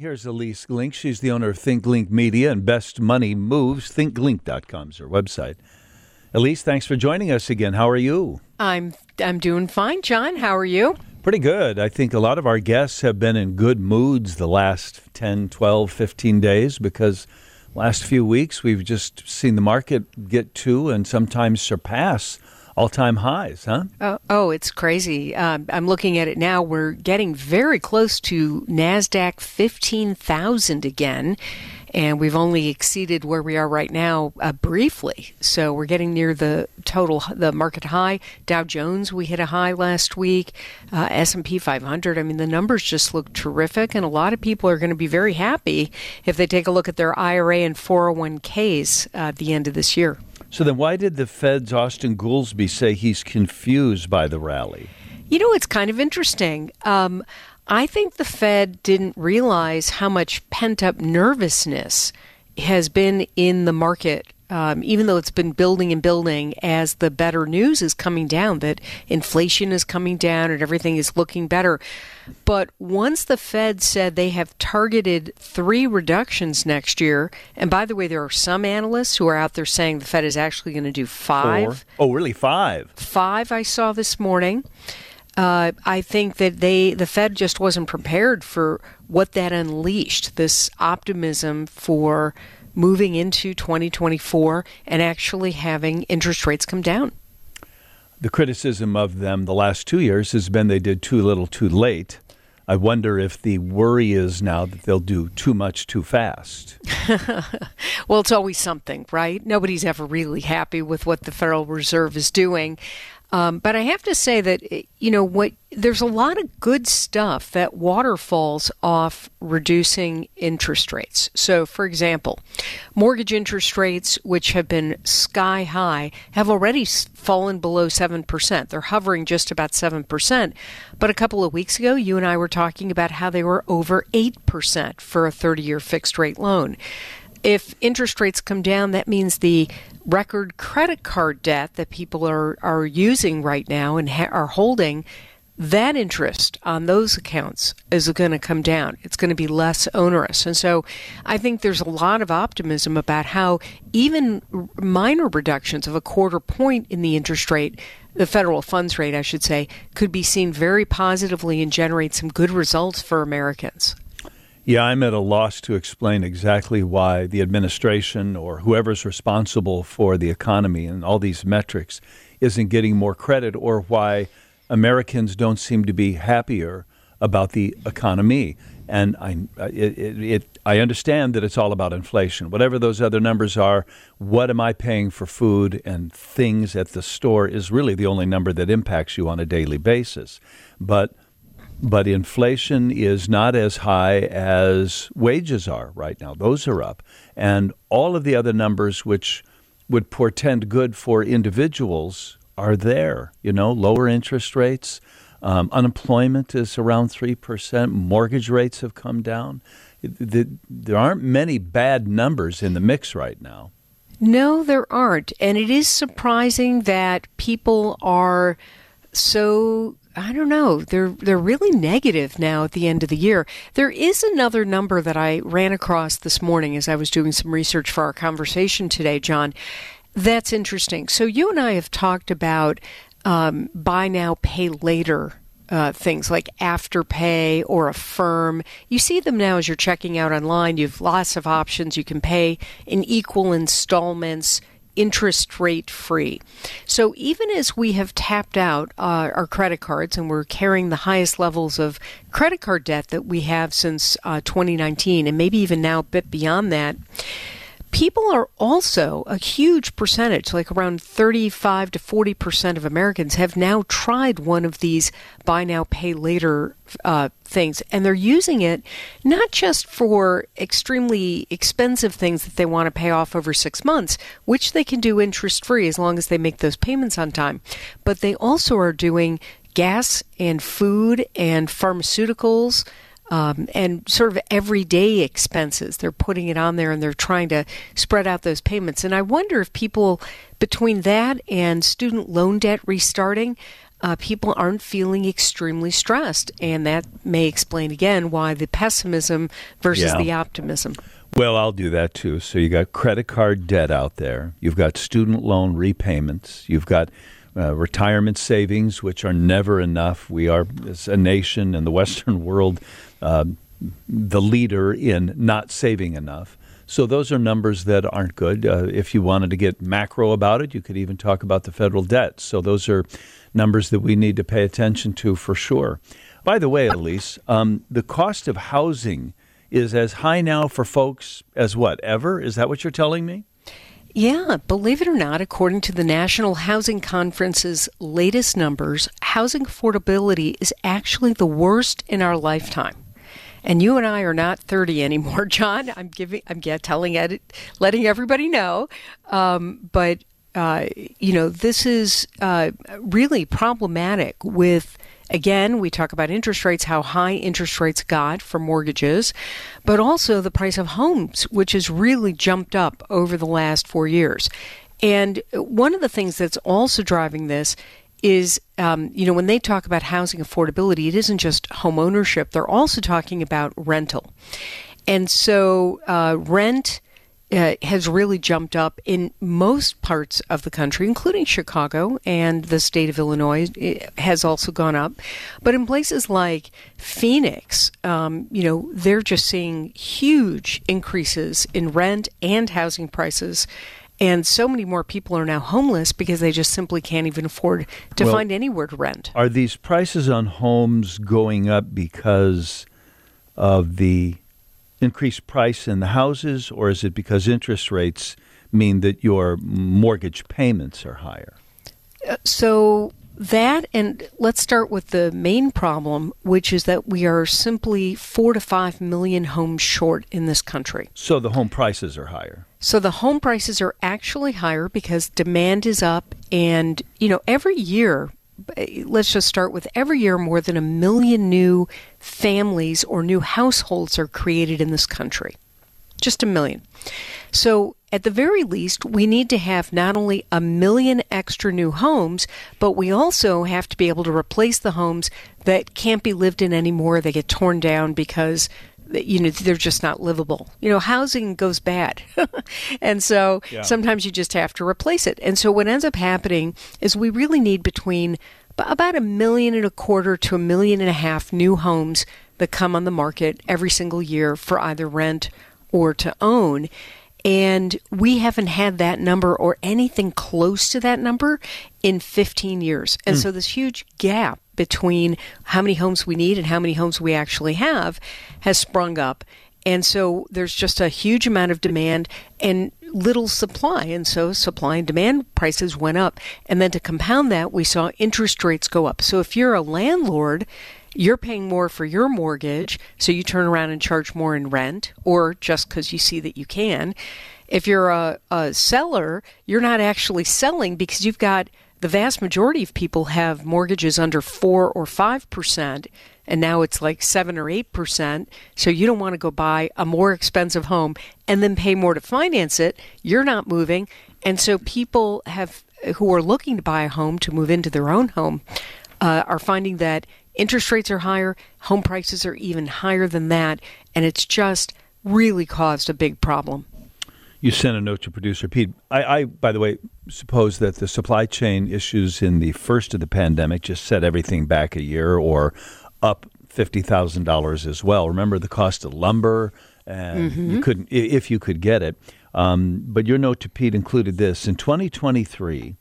Here's Ilyce Glink. She's the owner of Think Glink Media and Best Money Moves. ThinkGlink.com is her website. Ilyce, thanks for joining us again. How are you? I'm I'm doing fine, John. How are you? Pretty good. I think a lot of our guests have been in good moods the last 10, 12, 15 days because last few weeks we've just seen the market get to and sometimes surpass all-time highs, huh? Oh, oh it's crazy. Um, I'm looking at it now. We're getting very close to Nasdaq 15,000 again, and we've only exceeded where we are right now uh, briefly. So we're getting near the total, the market high. Dow Jones, we hit a high last week. Uh, S&P 500. I mean, the numbers just look terrific, and a lot of people are going to be very happy if they take a look at their IRA and 401ks uh, at the end of this year. So then, why did the Fed's Austan Goolsbee say he's confused by the rally? You know, it's kind of interesting. Um, I think the Fed didn't realize how much pent up nervousness has been in the market um, even though it's been building and building as the better news is coming down, that inflation is coming down and everything is looking better. But once the Fed said they have targeted three reductions next year, and by the way, there are some analysts who are out there saying the Fed is actually going to do five. Four. Oh, really? Five? Five, I saw this morning. Uh, I think that they, the Fed, just wasn't prepared for what that unleashed. This optimism for moving into 2024 and actually having interest rates come down. The criticism of them the last two years has been they did too little too late. I wonder if the worry is now that they'll do too much too fast. well, it's always something, right? Nobody's ever really happy with what the Federal Reserve is doing. Um, but I have to say that you know what there's a lot of good stuff that waterfalls off reducing interest rates. So, for example, mortgage interest rates, which have been sky high, have already fallen below 7%. They're hovering just about 7%. But a couple of weeks ago, you and I were talking about how they were over 8% for a 30 year fixed rate loan if interest rates come down, that means the record credit card debt that people are, are using right now and ha- are holding, that interest on those accounts is going to come down. It's going to be less onerous. And so I think there's a lot of optimism about how even minor reductions of a quarter point in the interest rate, the federal funds rate, I should say, could be seen very positively and generate some good results for Americans. Yeah, I'm at a loss to explain exactly why the administration or whoever's responsible for the economy and all these metrics isn't getting more credit or why Americans don't seem to be happier about the economy. And I, it, it, it, I understand that it's all about inflation. Whatever those other numbers are, what am I paying for food and things at the store is really the only number that impacts you on a daily basis. But but inflation is not as high as wages are right now. Those are up. And all of the other numbers which would portend good for individuals are there. You know, lower interest rates, um, unemployment is around 3%, mortgage rates have come down. there aren't many bad numbers in the mix right now. No, there aren't. And it is surprising that people are so I don't know. They're they're really negative now at the end of the year. There is another number that I ran across this morning as I was doing some research for our conversation today, John. That's interesting. So you and I have talked about um, buy now, pay later uh, things like Afterpay or Affirm. You see them now as you're checking out online. You have lots of options. You can pay in equal installments interest rate free. So even as we have tapped out uh, our credit cards and we're carrying the highest levels of credit card debt that we have since uh, 2019, and maybe even now a bit beyond that, people are also a huge percentage, like around 35 to 40 percent of Americans, have now tried one of these buy now, pay later uh, things. And they're using it not just for extremely expensive things that they want to pay off over six months, which they can do interest free as long as they make those payments on time, but they also are doing gas and food and pharmaceuticals um, and sort of everyday expenses. They're putting it on there and they're trying to spread out those payments. And I wonder if people, between that and student loan debt restarting, uh, people aren't feeling extremely stressed. And that may explain again why the pessimism versus Yeah. the optimism. Well, I'll do that too. So you got credit card debt out there. You've got student loan repayments. You've got uh, retirement savings, which are never enough. We are, as a nation in the Western world, uh, the leader in not saving enough. So those are numbers that aren't good. Uh, if you wanted to get macro about it, you could even talk about the federal debt. So those are numbers that we need to pay attention to for sure. By the way, Ilyce, um, the cost of housing is as high now for folks as what ever? Is that what you're telling me? Yeah, believe it or not, according to the National Housing Conference's latest numbers, housing affordability is actually the worst in our lifetime. And you and I are not 30 anymore, John. I'm giving, I'm telling it, letting everybody know. Um, but uh, you know, this is uh, really problematic with. Again, we talk about interest rates, how high interest rates got for mortgages, but also the price of homes, which has really jumped up over the last four years. And one of the things that's also driving this is, um, you know, when they talk about housing affordability, it isn't just home ownership, they're also talking about rental. And so, uh, rent uh, has really jumped up in most parts of the country, including Chicago and the state of Illinois, it has also gone up. But in places like Phoenix, um, you know, they're just seeing huge increases in rent and housing prices. And so many more people are now homeless because they just simply can't even afford to Well- find anywhere to rent. Are these prices on homes going up because of the increased price in the houses, or is it because interest rates mean that your mortgage payments are higher? Uh, so that, and let's start with the main problem, which is that we are simply four to five million homes short in this country. So the home prices are higher. So the home prices are actually higher because demand is up, and you know every year. Let's just start with every year more than a million new families or new households are created in this country. Just a million. So, at the very least, we need to have not only a million extra new homes, but we also have to be able to replace the homes that can't be lived in anymore. They get torn down because you know they're just not livable. You know, housing goes bad. and so Yeah. sometimes you just have to replace it. And so what ends up happening is we really need between about a million and a quarter to a million and a half new homes that come on the market every single year for either rent or to own. And we haven't had that number or anything close to that number in 15 years. And hmm. so this huge gap between how many homes we need and how many homes we actually have has sprung up. And so there's just a huge amount of demand and little supply. And so supply and demand prices went up. And then to compound that, we saw interest rates go up. So if you're a landlord, you're paying more for your mortgage, so you turn around and charge more in rent, or just because you see that you can. If you're a, a seller, you're not actually selling because you've got the vast majority of people have mortgages under four or five percent, and now it's like seven or eight percent. So you don't want to go buy a more expensive home and then pay more to finance it. You're not moving, and so people have who are looking to buy a home to move into their own home uh, are finding that interest rates are higher, home prices are even higher than that, and it's just really caused a big problem. You sent a note to producer Pete. I, I, by the way, suppose that the supply chain issues in the first of the pandemic just set everything back a year or up fifty thousand dollars as well. Remember the cost of lumber, and you couldn't if you could get it. Um, but your note to Pete included this in 2023.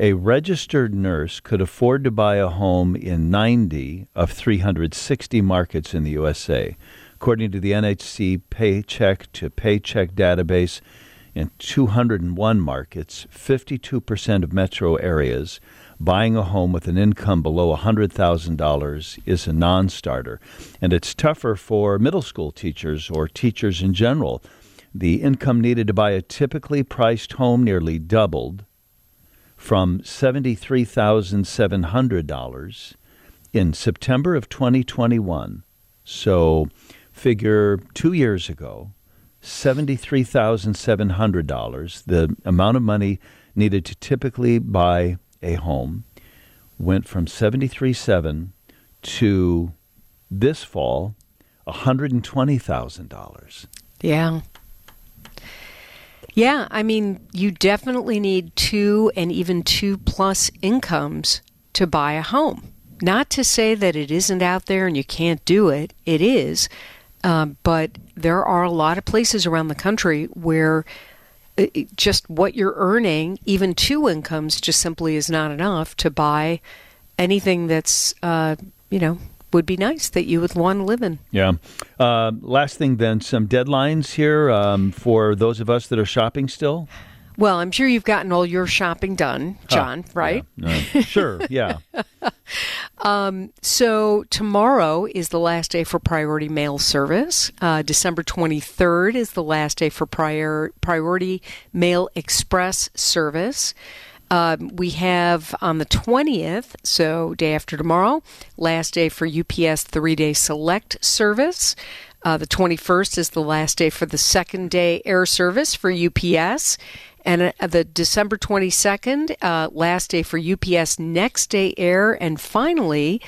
A registered nurse could afford to buy a home in 90 of 360 markets in the USA. According to the NHC Paycheck to Paycheck database, in 201 markets, 52% of metro areas, buying a home with an income below $100,000 is a non starter. And it's tougher for middle school teachers or teachers in general. The income needed to buy a typically priced home nearly doubled from $73,700 in September of 2021. So, figure two years ago, $73,700, the amount of money needed to typically buy a home. went from 73.7 to this fall $120,000. Yeah. Yeah, I mean, you definitely need two and even two plus incomes to buy a home. Not to say that it isn't out there and you can't do it, it is. Um, but there are a lot of places around the country where it, uh, just what you're earning, even two incomes, just simply is not enough to buy anything that's, uh, you know, would be nice that you would want to live in. Yeah. Uh, last thing, then, some deadlines here um, for those of us that are shopping still. Well, I'm sure you've gotten all your shopping done, John, huh, right? Yeah, uh, sure, yeah. um, so tomorrow is the last day for priority mail service. Uh, December 23rd is the last day for prior, priority mail express service. Um, we have on the 20th, so day after tomorrow, last day for UPS three day select service. Uh, the 21st is the last day for the second day air service for UPS. And uh, the December 22nd, uh, last day for UPS next day air. And finally,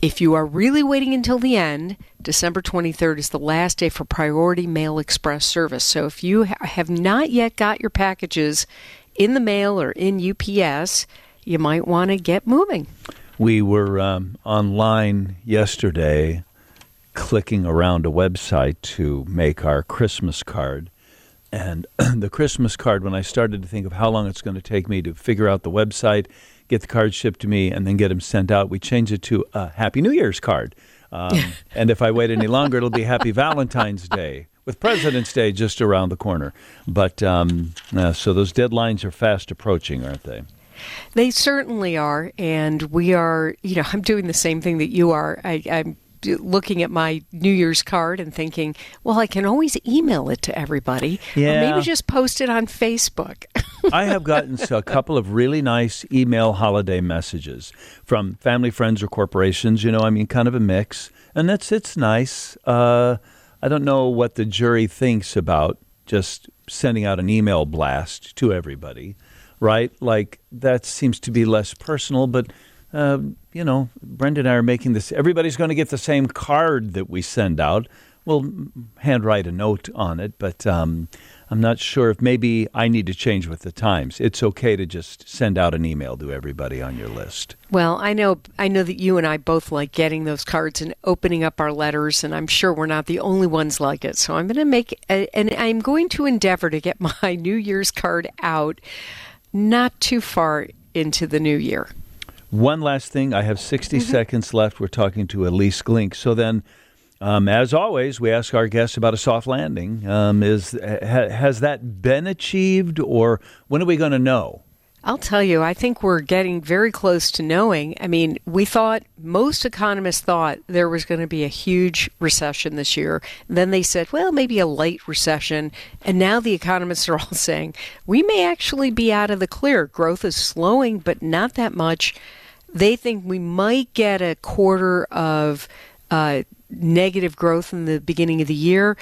if you are really waiting until the end, December 23rd is the last day for Priority Mail Express service. So if you ha- have not yet got your packages in the mail or in UPS, you might want to get moving. We were um, online yesterday clicking around a website to make our Christmas card. And the Christmas card, when I started to think of how long it's going to take me to figure out the website, get the card shipped to me, and then get them sent out, we changed it to a Happy New Year's card. Um, and if I wait any longer, it'll be Happy Valentine's Day with President's Day just around the corner. But um, uh, so those deadlines are fast approaching, aren't they? They certainly are, and we are. You know, I'm doing the same thing that you are. I, I'm looking at my New Year's card and thinking, well, I can always email it to everybody, yeah. or maybe just post it on Facebook. I have gotten a couple of really nice email holiday messages from family, friends, or corporations. You know, I mean, kind of a mix, and that's it's nice. Uh, I don't know what the jury thinks about just sending out an email blast to everybody, right? Like that seems to be less personal, but uh, you know, Brenda and I are making this. Everybody's going to get the same card that we send out. We'll handwrite a note on it, but um, I'm not sure if maybe I need to change with the times. It's okay to just send out an email to everybody on your list. Well, I know I know that you and I both like getting those cards and opening up our letters, and I'm sure we're not the only ones like it. So I'm going to make a, and I'm going to endeavor to get my New Year's card out not too far into the new year. One last thing, I have 60 mm-hmm. seconds left. We're talking to Ilyce Glink. So then um, as always, we ask our guests about a soft landing. Um, is ha, has that been achieved, or when are we going to know? I'll tell you, I think we're getting very close to knowing. I mean, we thought, most economists thought there was going to be a huge recession this year. Then they said, well, maybe a light recession. And now the economists are all saying, we may actually be out of the clear. Growth is slowing, but not that much. They think we might get a quarter of uh, negative growth in the beginning of the year,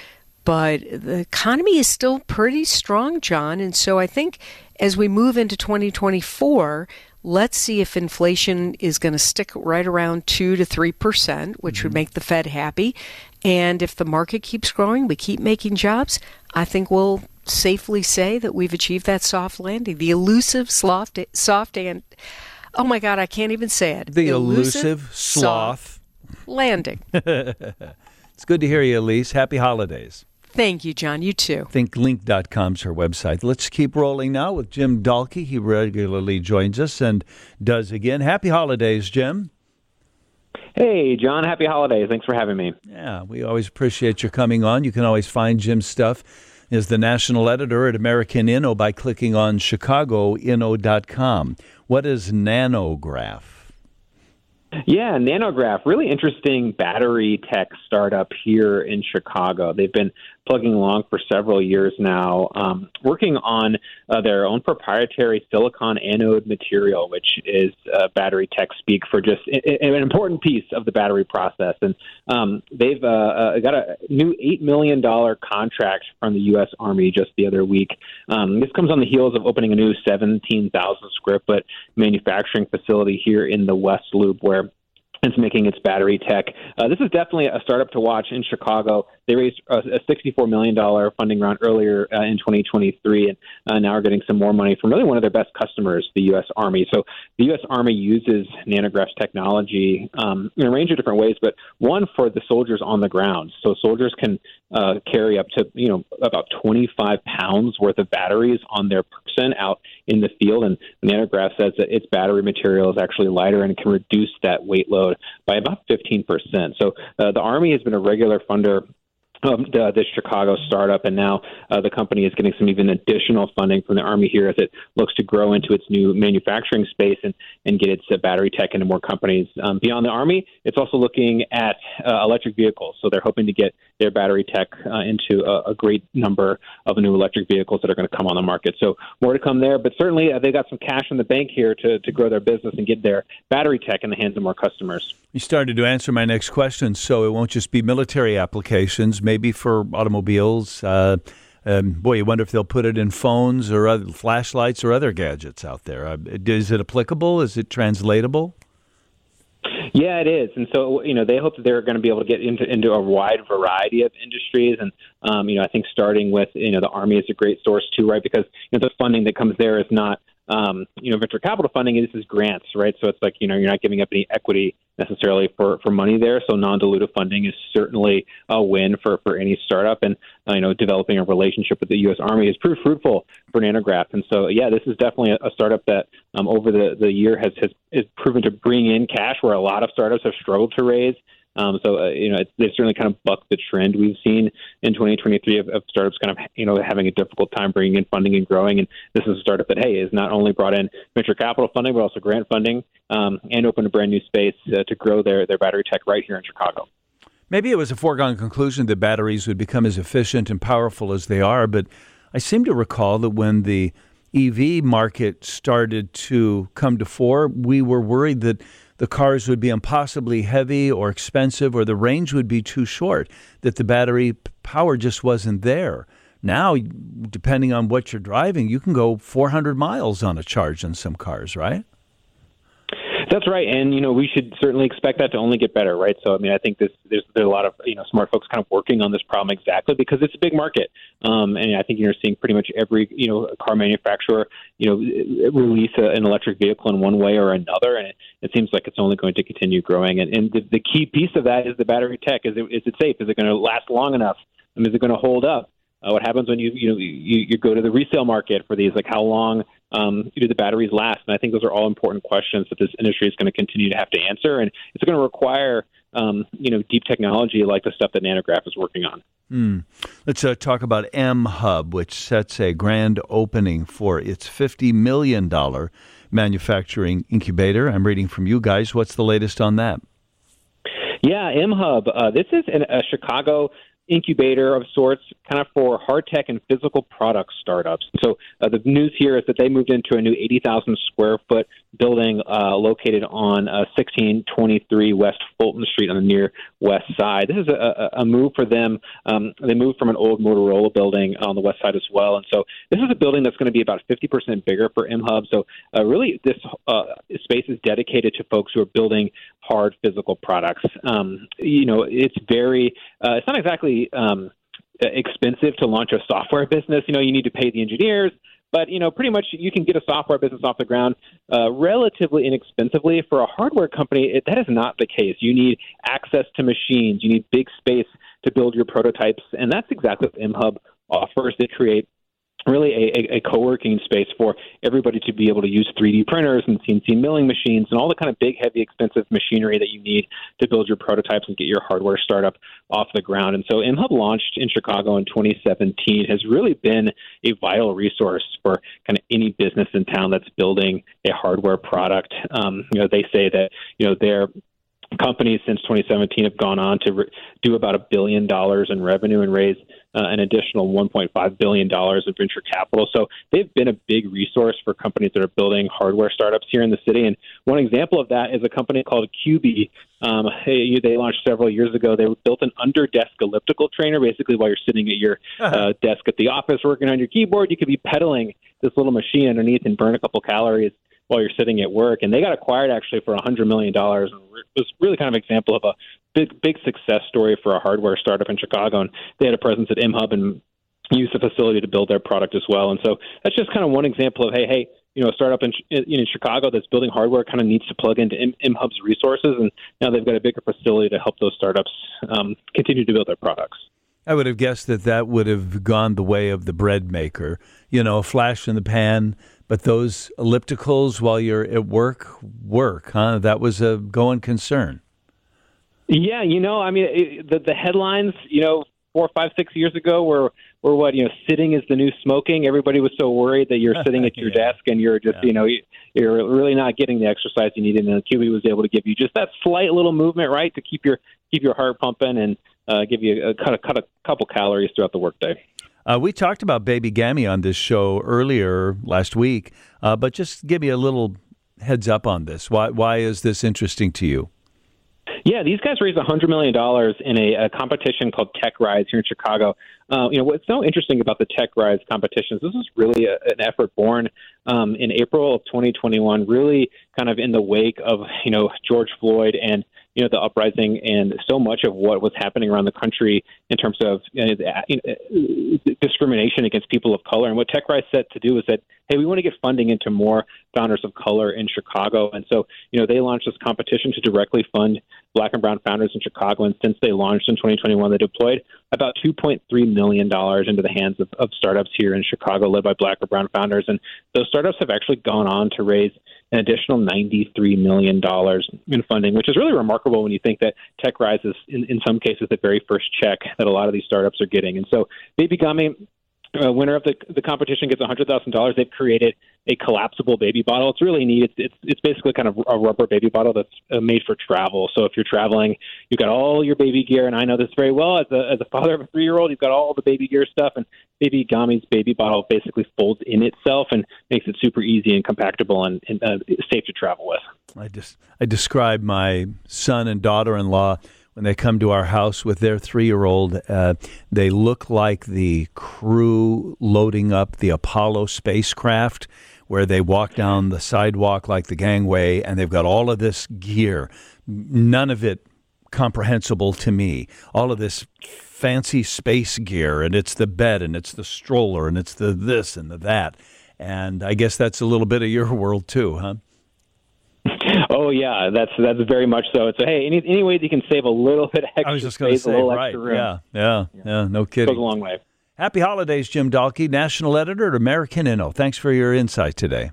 but the economy is still pretty strong, John. And so I think as we move into 2024, let's see if inflation is going to stick right around 2 to 3%, which mm-hmm. would make the Fed happy. And if the market keeps growing, we keep making jobs, I think we'll safely say that we've achieved that soft landing. The elusive soft, soft and oh my God, I can't even say it. The elusive, elusive sloth landing. it's good to hear you, Ilyce. Happy holidays. Thank you, John. You too. ThinkGlink.com is her website. Let's keep rolling now with Jim Dallke. He regularly joins us and does again. Happy holidays, Jim. Hey, John. Happy holidays. Thanks for having me. Yeah, we always appreciate your coming on. You can always find Jim's stuff is the national editor at American Inno by clicking on chicagoinno.com. What is NanoGraf? Yeah, NanoGraf, really interesting battery tech startup here in Chicago. They've been plugging along for several years now, um, working on uh, their own proprietary silicon anode material, which is uh, battery tech speak for just an important piece of the battery process. And um, they've uh, uh, got a new $8 million contract from the U.S. Army just the other week. Um, this comes on the heels of opening a new 17,000 square foot manufacturing facility here in the West Loop, where it's making its battery tech. Uh, this is definitely a startup to watch in Chicago. They raised a, a $64 million funding round earlier uh, in 2023, and uh, now are getting some more money from really one of their best customers, the U.S. Army. So the U.S. Army uses NanoGraf's technology um, in a range of different ways, but one for the soldiers on the ground. So soldiers can uh, carry up to you know about 25 pounds worth of batteries on their person out in the field, and NanoGraf says that its battery material is actually lighter and can reduce that weight load by about 15 percent. So uh, the Army has been a regular funder um, the, the Chicago startup, and now uh, the company is getting some even additional funding from the Army here as it looks to grow into its new manufacturing space and, and get its uh, battery tech into more companies. Um, beyond the Army, it's also looking at uh, electric vehicles. So they're hoping to get their battery tech uh, into a, a, great number of new electric vehicles that are going to come on the market. So more to come there, but certainly uh, they've got some cash in the bank here to, to grow their business and get their battery tech in the hands of more customers. You started to answer my next question, so it won't just be military applications, maybe for automobiles. Uh, um, boy, you wonder if they'll put it in phones or other flashlights or other gadgets out there. Uh, is it applicable? Is it translatable? Yeah, it is, and so you know they hope that they're going to be able to get into into a wide variety of industries, and um, you know I think starting with you know the army is a great source too, right? Because you know the funding that comes there is not um, you know, venture capital funding, this is grants, right? So it's like, you know, you're not giving up any equity necessarily for, for money there. So non-dilutive funding is certainly a win for, for any startup. And, uh, you know, developing a relationship with the U.S. Army has proved fruitful for NanoGraf. And so, yeah, this is definitely a, a startup that um, over the, the year has, has, has proven to bring in cash where a lot of startups have struggled to raise. Um, so uh, you know, it's, they've certainly kind of bucked the trend we've seen in 2023 of, of, startups kind of you know having a difficult time bringing in funding and growing. And this is a startup that hey has not only brought in venture capital funding but also grant funding um, and opened a brand new space uh, to grow their their battery tech right here in Chicago. Maybe it was a foregone conclusion that batteries would become as efficient and powerful as they are, but I seem to recall that when the EV market started to come to fore, we were worried that the cars would be impossibly heavy or expensive or the range would be too short, that the battery power just wasn't there. Now, depending on what you're driving, you can go 400 miles on a charge in some cars, right? That's right, and you know we should certainly expect that to only get better, right? So I mean, I think this there's there's a lot of you know smart folks kind of working on this problem exactly because it's a big market, um, and I think you're seeing pretty much every you know car manufacturer you know release a, an electric vehicle in one way or another, and it, it seems like it's only going to continue growing. And, and the, the key piece of that is the battery tech. Is it is it safe? Is it going to last long enough? I mean, is it going to hold up? Uh, what happens when you you know you, you go to the resale market for these? Like how long um, do the batteries last? And I think those are all important questions that this industry is going to continue to have to answer, and it's going to require um, you know deep technology like the stuff that NanoGraf is working on. Hmm. Let's uh, talk about MHub, which sets a grand opening for its fifty million dollar manufacturing incubator. I'm reading from you guys. What's the latest on that? Yeah, MHub. Uh, this is an, a Chicago incubator of sorts, kind of for hard tech and physical product startups. So uh, the news here is that they moved into a new 80,000 square foot building uh, located on uh, 1623 West Fulton Street on the near west side. This is a, a move for them. Um, they moved from an old Motorola building on the west side as well, and so this is a building that's going to be about 50% bigger for MHub. So uh, really, this uh, space is dedicated to folks who are building hard physical products. Um, you know, it's very. Uh, it's not exactly. Um, expensive to launch a software business. You know, you need to pay the engineers, but you know, pretty much you can get a software business off the ground uh, relatively inexpensively. For a hardware company, it, that is not the case. You need access to machines. You need big space to build your prototypes, and that's exactly what MHub offers. They create really a, a, co-working space for everybody to be able to use 3D printers and CNC milling machines and all the kind of big, heavy, expensive machinery that you need to build your prototypes and get your hardware startup off the ground. And so MHub launched in Chicago in 2017 has really been a vital resource for kind of any business in town that's building a hardware product. Um, you know, they say that you know they're companies since 2017 have gone on to re- do about a billion dollars in revenue and raise uh, an additional 1.5 billion dollars in venture capital. So they've been a big resource for companies that are building hardware startups here in the city. And one example of that is a company called Cubii. Um, they, they launched several years ago. They built an under desk elliptical trainer. Basically, while you're sitting at your uh, desk at the office working on your keyboard, you could be pedaling this little machine underneath and burn a couple calories while you're sitting at work. And they got acquired actually for $100 million. And It was really kind of an example of a big, big success story for a hardware startup in Chicago. And they had a presence at MHub and used the facility to build their product as well. And so that's just kind of one example of, hey, hey, you know, a startup in, in Chicago that's building hardware kind of needs to plug into M- MHub's resources. And now they've got a bigger facility to help those startups um, continue to build their products. I would have guessed that that would have gone the way of the bread maker. You know, a flash in the pan, but those ellipticals while you're at work, work, huh? That was a going concern. Yeah, you know, I mean, it, the the headlines, you know, four, five, six years ago were were what you know, sitting is the new smoking. Everybody was so worried that you're sitting at your yeah. desk and you're just, yeah. you know, you're really not getting the exercise you needed. And the Cubii was able to give you just that slight little movement, right, to keep your keep your heart pumping and uh, give you a cut a, cut a couple calories throughout the workday. Uh, we talked about Baby Gami on this show earlier last week, uh, but just give me a little heads up on this. Why why is this interesting to you? Yeah, these guys raised $100 million in a, a competition called TechRise here in Chicago. Uh, you know, what's so interesting about the TechRise competitions, this is really a, an effort born um, in April of 2021, really kind of in the wake of, you know, George Floyd and you know the uprising and so much of what was happening around the country in terms of you know, uh, uh, discrimination against people of color. And what TechRise set to do is that hey, we want to get funding into more founders of color in Chicago. And so you know they launched this competition to directly fund Black and Brown founders in Chicago. And since they launched in 2021, they deployed about 2.3 million dollars into the hands of, of startups here in Chicago, led by Black or Brown founders. And those startups have actually gone on to raise an additional $93 million in funding, which is really remarkable when you think that TechRise is, in, in some cases, the very first check that a lot of these startups are getting. And so Baby Gami uh, winner of the the competition gets hundred thousand dollars. They've created a collapsible baby bottle. It's really neat. It's it's, it's basically kind of a rubber baby bottle that's uh, made for travel. So if you're traveling, you've got all your baby gear, and I know this very well as a as a father of a three year old. You've got all the baby gear stuff, and Baby Gami's baby bottle basically folds in itself and makes it super easy and compactable and, and uh, safe to travel with. I just I describe my son and daughter in law when they come to our house with their three year old, uh, they look like the crew loading up the Apollo spacecraft, where they walk down the sidewalk like the gangway and they've got all of this gear. None of it comprehensible to me. All of this fancy space gear, and it's the bed, and it's the stroller, and it's the this and the that. And I guess that's a little bit of your world too, huh? Oh yeah, that's that's very much so. A, hey, any any way that you can save a little bit extra I was just space, say, a little right. extra room. Yeah, yeah, yeah, yeah, no kidding. Goes a long way. Happy holidays, Jim Dallke, national editor at American Inno. Thanks for your insight today.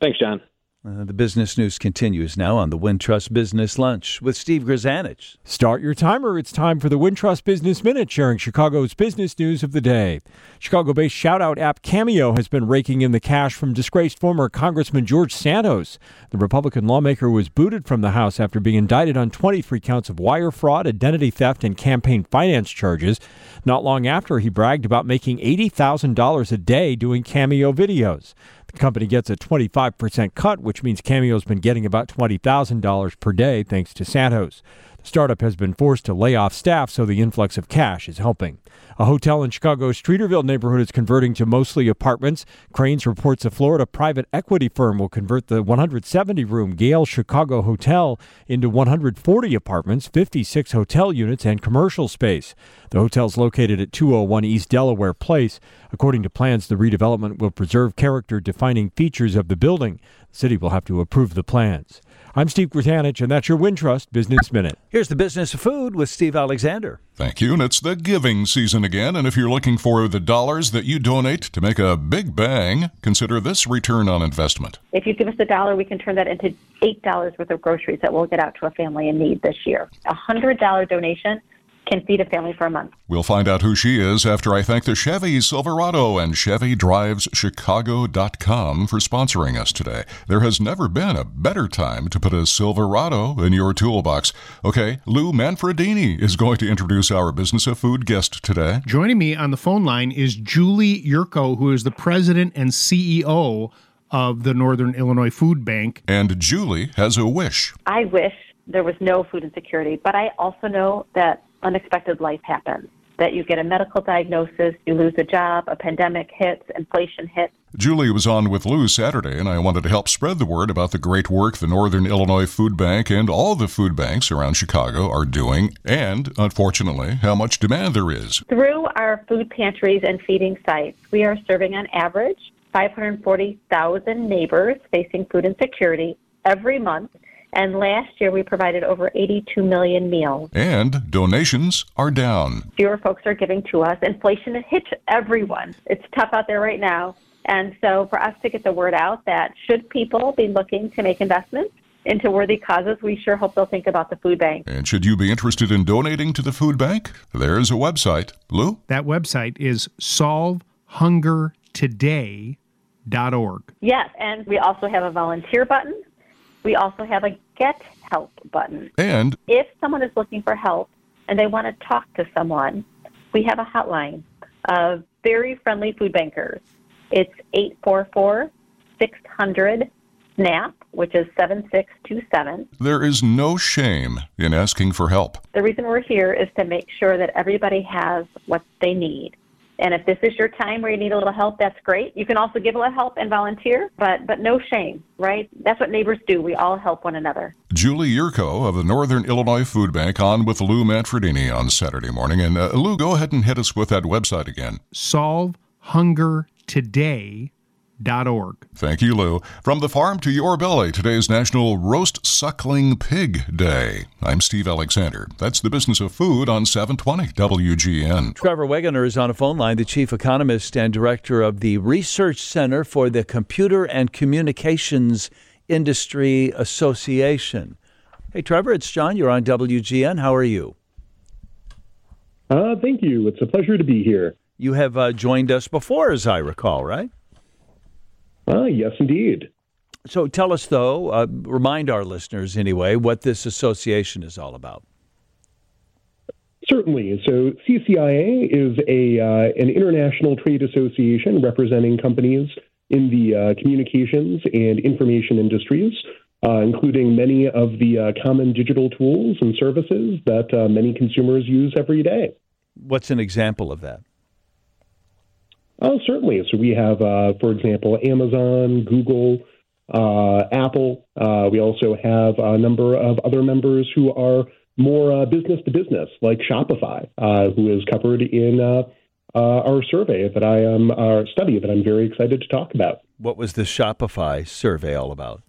Thanks, John. Uh, the business news continues now on the Wintrust Business Lunch with Steve Grzanich. Start your timer. It's time for the Wintrust Business Minute, sharing Chicago's business news of the day. Chicago based shout out app Cameo has been raking in the cash from disgraced former Congressman George Santos. The Republican lawmaker was booted from the House after being indicted on 23 counts of wire fraud, identity theft, and campaign finance charges. Not long after, he bragged about making $80,000 a day doing Cameo videos. Company gets a 25% cut, which means Cameo's been getting about $20,000 per day thanks to Santos. Startup has been forced to lay off staff, so the influx of cash is helping. A hotel in Chicago's Streeterville neighborhood is converting to mostly apartments. Crain's reports a Florida private equity firm will convert the 170 room Gale Chicago Hotel into 140 apartments, 56 hotel units, and commercial space. The hotel is located at 201 East Delaware Place. According to plans, the redevelopment will preserve character defining features of the building. The city will have to approve the plans. I'm Steve Grzanich, and that's your Wintrust Business Minute. Here's the business of food with Steve Alexander. Thank you. And it's the giving season again. And if you're looking for the dollars that you donate to make a big bang, consider this return on investment. If you give us a dollar, we can turn that into $8 worth of groceries that we'll get out to a family in need this year. A $100 donation can feed a family for a month. We'll find out who she is after I thank the Chevy Silverado and ChevyDrivesChicago.com for sponsoring us today. There has never been a better time to put a Silverado in your toolbox. Okay, Lou Manfredini is going to introduce our Business of Food guest today. Joining me on the phone line is Julie Yurko, who is the president and CEO of the Northern Illinois Food Bank. And Julie has a wish. I wish there was no food insecurity, but I also know that unexpected life happens. That you get a medical diagnosis, you lose a job, a pandemic hits, inflation hits. Julie was on with Lou Saturday, and I wanted to help spread the word about the great work the Northern Illinois Food Bank and all the food banks around Chicago are doing, and, unfortunately, how much demand there is. Through our food pantries and feeding sites, we are serving on average 540,000 neighbors facing food insecurity every month and last year, we provided over 82 million meals. And donations are down. Fewer folks are giving to us. Inflation hits everyone. It's tough out there right now. And so, for us to get the word out that should people be looking to make investments, into worthy causes, we sure hope they'll think about the food bank. And should you be interested in donating to the food bank, there's a website. Lou? That website is solvehungertoday.org. Yes, and we also have a volunteer button we also have a Get Help button. And if someone is looking for help and they want to talk to someone, we have a hotline of very friendly food bankers. It's 844 600 SNAP, which is 7627. There is no shame in asking for help. The reason we're here is to make sure that everybody has what they need. And if this is your time where you need a little help, that's great. You can also give a little help and volunteer, but but no shame, right? That's what neighbors do. We all help one another. Julie Yurko of the Northern Illinois Food Bank on with Lou Manfredini on Saturday morning. And uh, Lou, go ahead and hit us with that website again. Solve Hunger Today Org. Thank you, Lou. From the farm to your belly, today's National Roast Suckling Pig Day. I'm Steve Alexander. That's the business of food on 720 WGN. Trevor Wagener is on a phone line, the chief economist and director of the Research Center for the Computer and Communications Industry Association. Hey, Trevor, it's John. You're on WGN. How are you? Uh, thank you. It's a pleasure to be here. You have uh, joined us before, as I recall, right? Ah, yes, indeed. So tell us, though, uh, remind our listeners anyway, what this association is all about. Certainly. So CCIA is a uh, an international trade association representing companies in the uh, communications and information industries, uh, including many of the uh, common digital tools and services that uh, many consumers use every day. What's an example of that? Oh, certainly. So we have, uh, for example, Amazon, Google, uh, Apple. Uh, we also have a number of other members who are more uh, business to business, like Shopify, uh, who is covered in uh, our survey that I am, our study that I'm very excited to talk about. What was the Shopify survey all about?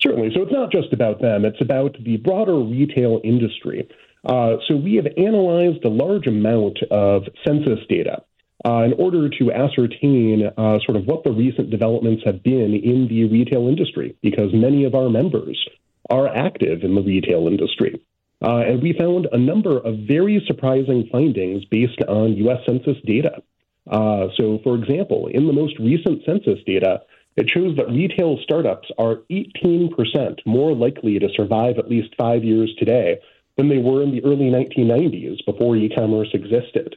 Certainly. So it's not just about them, it's about the broader retail industry. so we have analyzed a large amount of census data uh, in order to ascertain uh, sort of what the recent developments have been in the retail industry, because many of our members are active in the retail industry. Uh, and we found a number of very surprising findings based on U.S. Census data. Uh, so, for example, in the most recent census data, it shows that retail startups are 18% more likely to survive at least five years today than they were in the early 1990s before e commerce existed.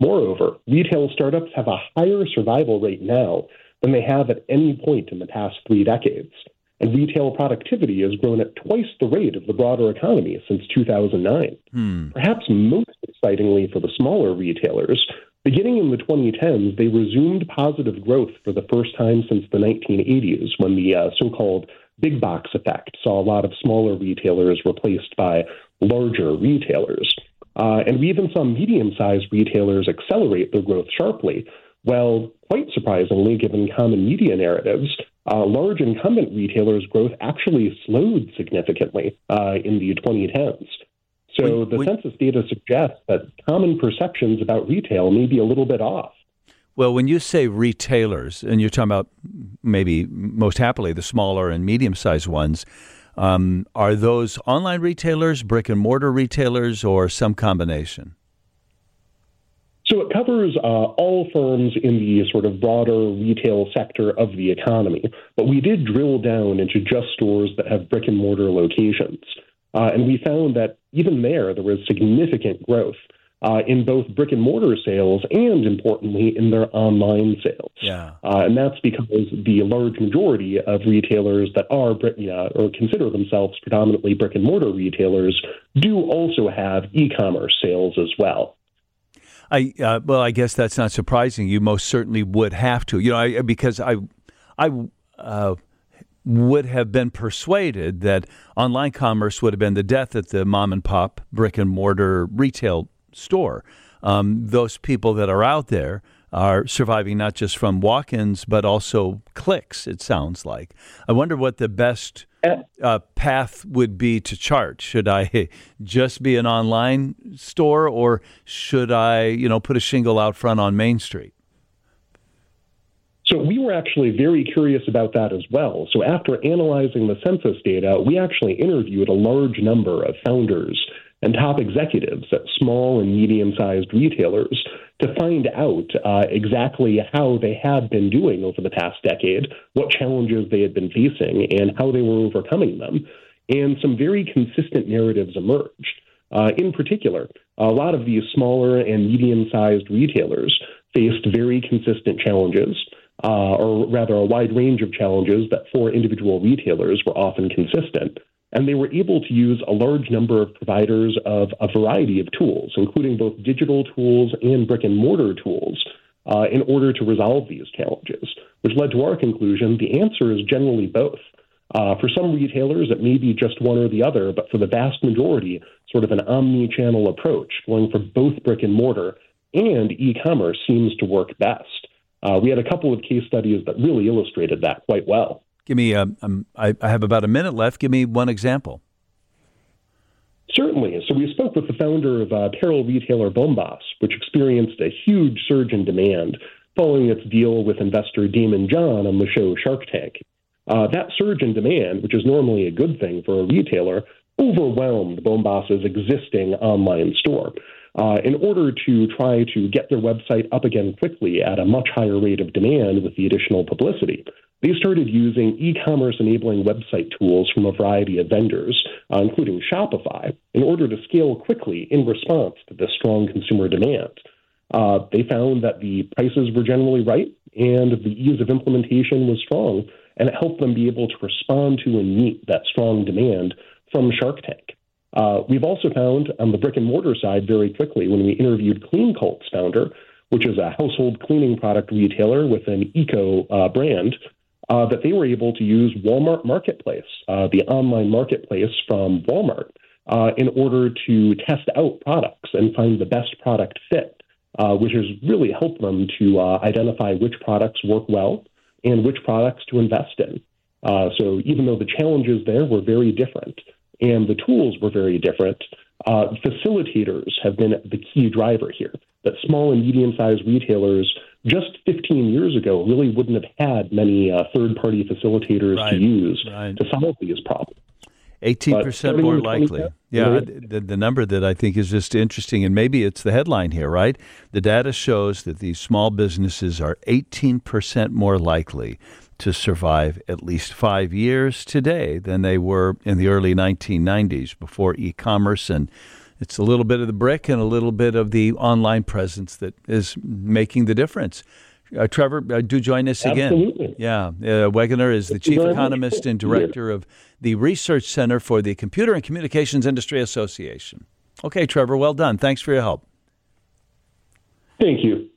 Moreover, retail startups have a higher survival rate now than they have at any point in the past three decades. And retail productivity has grown at twice the rate of the broader economy since 2009. Hmm. Perhaps most excitingly for the smaller retailers, beginning in the 2010s, they resumed positive growth for the first time since the 1980s when the uh, so called big box effect saw a lot of smaller retailers replaced by larger retailers. Uh, and we even saw medium sized retailers accelerate their growth sharply. Well, quite surprisingly, given common media narratives, uh, large incumbent retailers' growth actually slowed significantly uh, in the 2010s. So the census data suggests that common perceptions about retail may be a little bit off. Well, when you say retailers, and you're talking about maybe most happily the smaller and medium sized ones, um, are those online retailers, brick and mortar retailers, or some combination? So it covers uh, all firms in the sort of broader retail sector of the economy. But we did drill down into just stores that have brick and mortar locations. Uh, and we found that even there, there was significant growth uh, in both brick and mortar sales and, importantly, in their online sales. Yeah. Uh, and that's because the large majority of retailers that are or consider themselves predominantly brick and mortar retailers do also have e-commerce sales as well. I uh, well, I guess that's not surprising. You most certainly would have to, you know, I, because I, I uh, would have been persuaded that online commerce would have been the death of the mom and pop brick and mortar retail store. Um, those people that are out there are surviving not just from walk ins, but also clicks, it sounds like. I wonder what the best uh, path would be to chart. Should I just be an online store or should I, you know, put a shingle out front on Main Street? So we were actually very curious about that as well. So after analyzing the census data, we actually interviewed a large number of founders and top executives at small and medium sized retailers to find out uh, exactly how they had been doing over the past decade, what challenges they had been facing, and how they were overcoming them. And some very consistent narratives emerged. Uh, in particular, a lot of these smaller and medium sized retailers faced very consistent challenges uh, or rather a wide range of challenges that for individual retailers were often consistent. And they were able to use a large number of providers of a variety of tools, including both digital tools and brick and mortar tools, uh, in order to resolve these challenges, which led to our conclusion the answer is generally both. Uh, for some retailers, it may be just one or the other, but for the vast majority, sort of an omni channel approach, going for both brick and mortar and e commerce seems to work best. Uh, we had a couple of case studies that really illustrated that quite well. Give me, a, um, um, I, I have about a minute left. Give me one example. Certainly. So we spoke with the founder of uh, apparel retailer Bombas, which experienced a huge surge in demand following its deal with investor Daymond John on the show Shark Tank. Uh, that surge in demand, which is normally a good thing for a retailer, overwhelmed Bombas's existing online store uh, in order to try to get their website up again quickly at a much higher rate of demand with the additional publicity. They started using e commerce enabling website tools from a variety of vendors, uh, including Shopify, in order to scale quickly in response to the strong consumer demand. Uh, they found that the prices were generally right and the ease of implementation was strong, and it helped them be able to respond to and meet that strong demand from Shark Tank. Uh, we've also found on the brick and mortar side very quickly when we interviewed Cleancult's founder, which is a household cleaning product retailer with an eco uh, brand, uh, that they were able to use Walmart Marketplace, uh, the online marketplace from Walmart, uh, in order to test out products and find the best product fit, uh, which has really helped them to identify which products work well and which products to invest in. so even though the challenges there were very different, and the tools were very different. Uh, facilitators have been the key driver here. That small and medium sized retailers just 15 years ago really wouldn't have had many uh, third party facilitators right, to use right. to solve these problems. 18% more likely. Yeah, the, the number that I think is just interesting, and maybe it's the headline here, right? The data shows that these small businesses are 18% more likely to survive at least five years today than they were in the early 1990s before e commerce. And it's a little bit of the brick and a little bit of the online presence that is making the difference. Uh, Trevor, uh, do join us again. Absolutely. Yeah. Uh, Wagener is the chief economist and director of the Research Center for the Computer and Communications Industry Association. Okay, Trevor, well done. Thanks for your help. Thank you.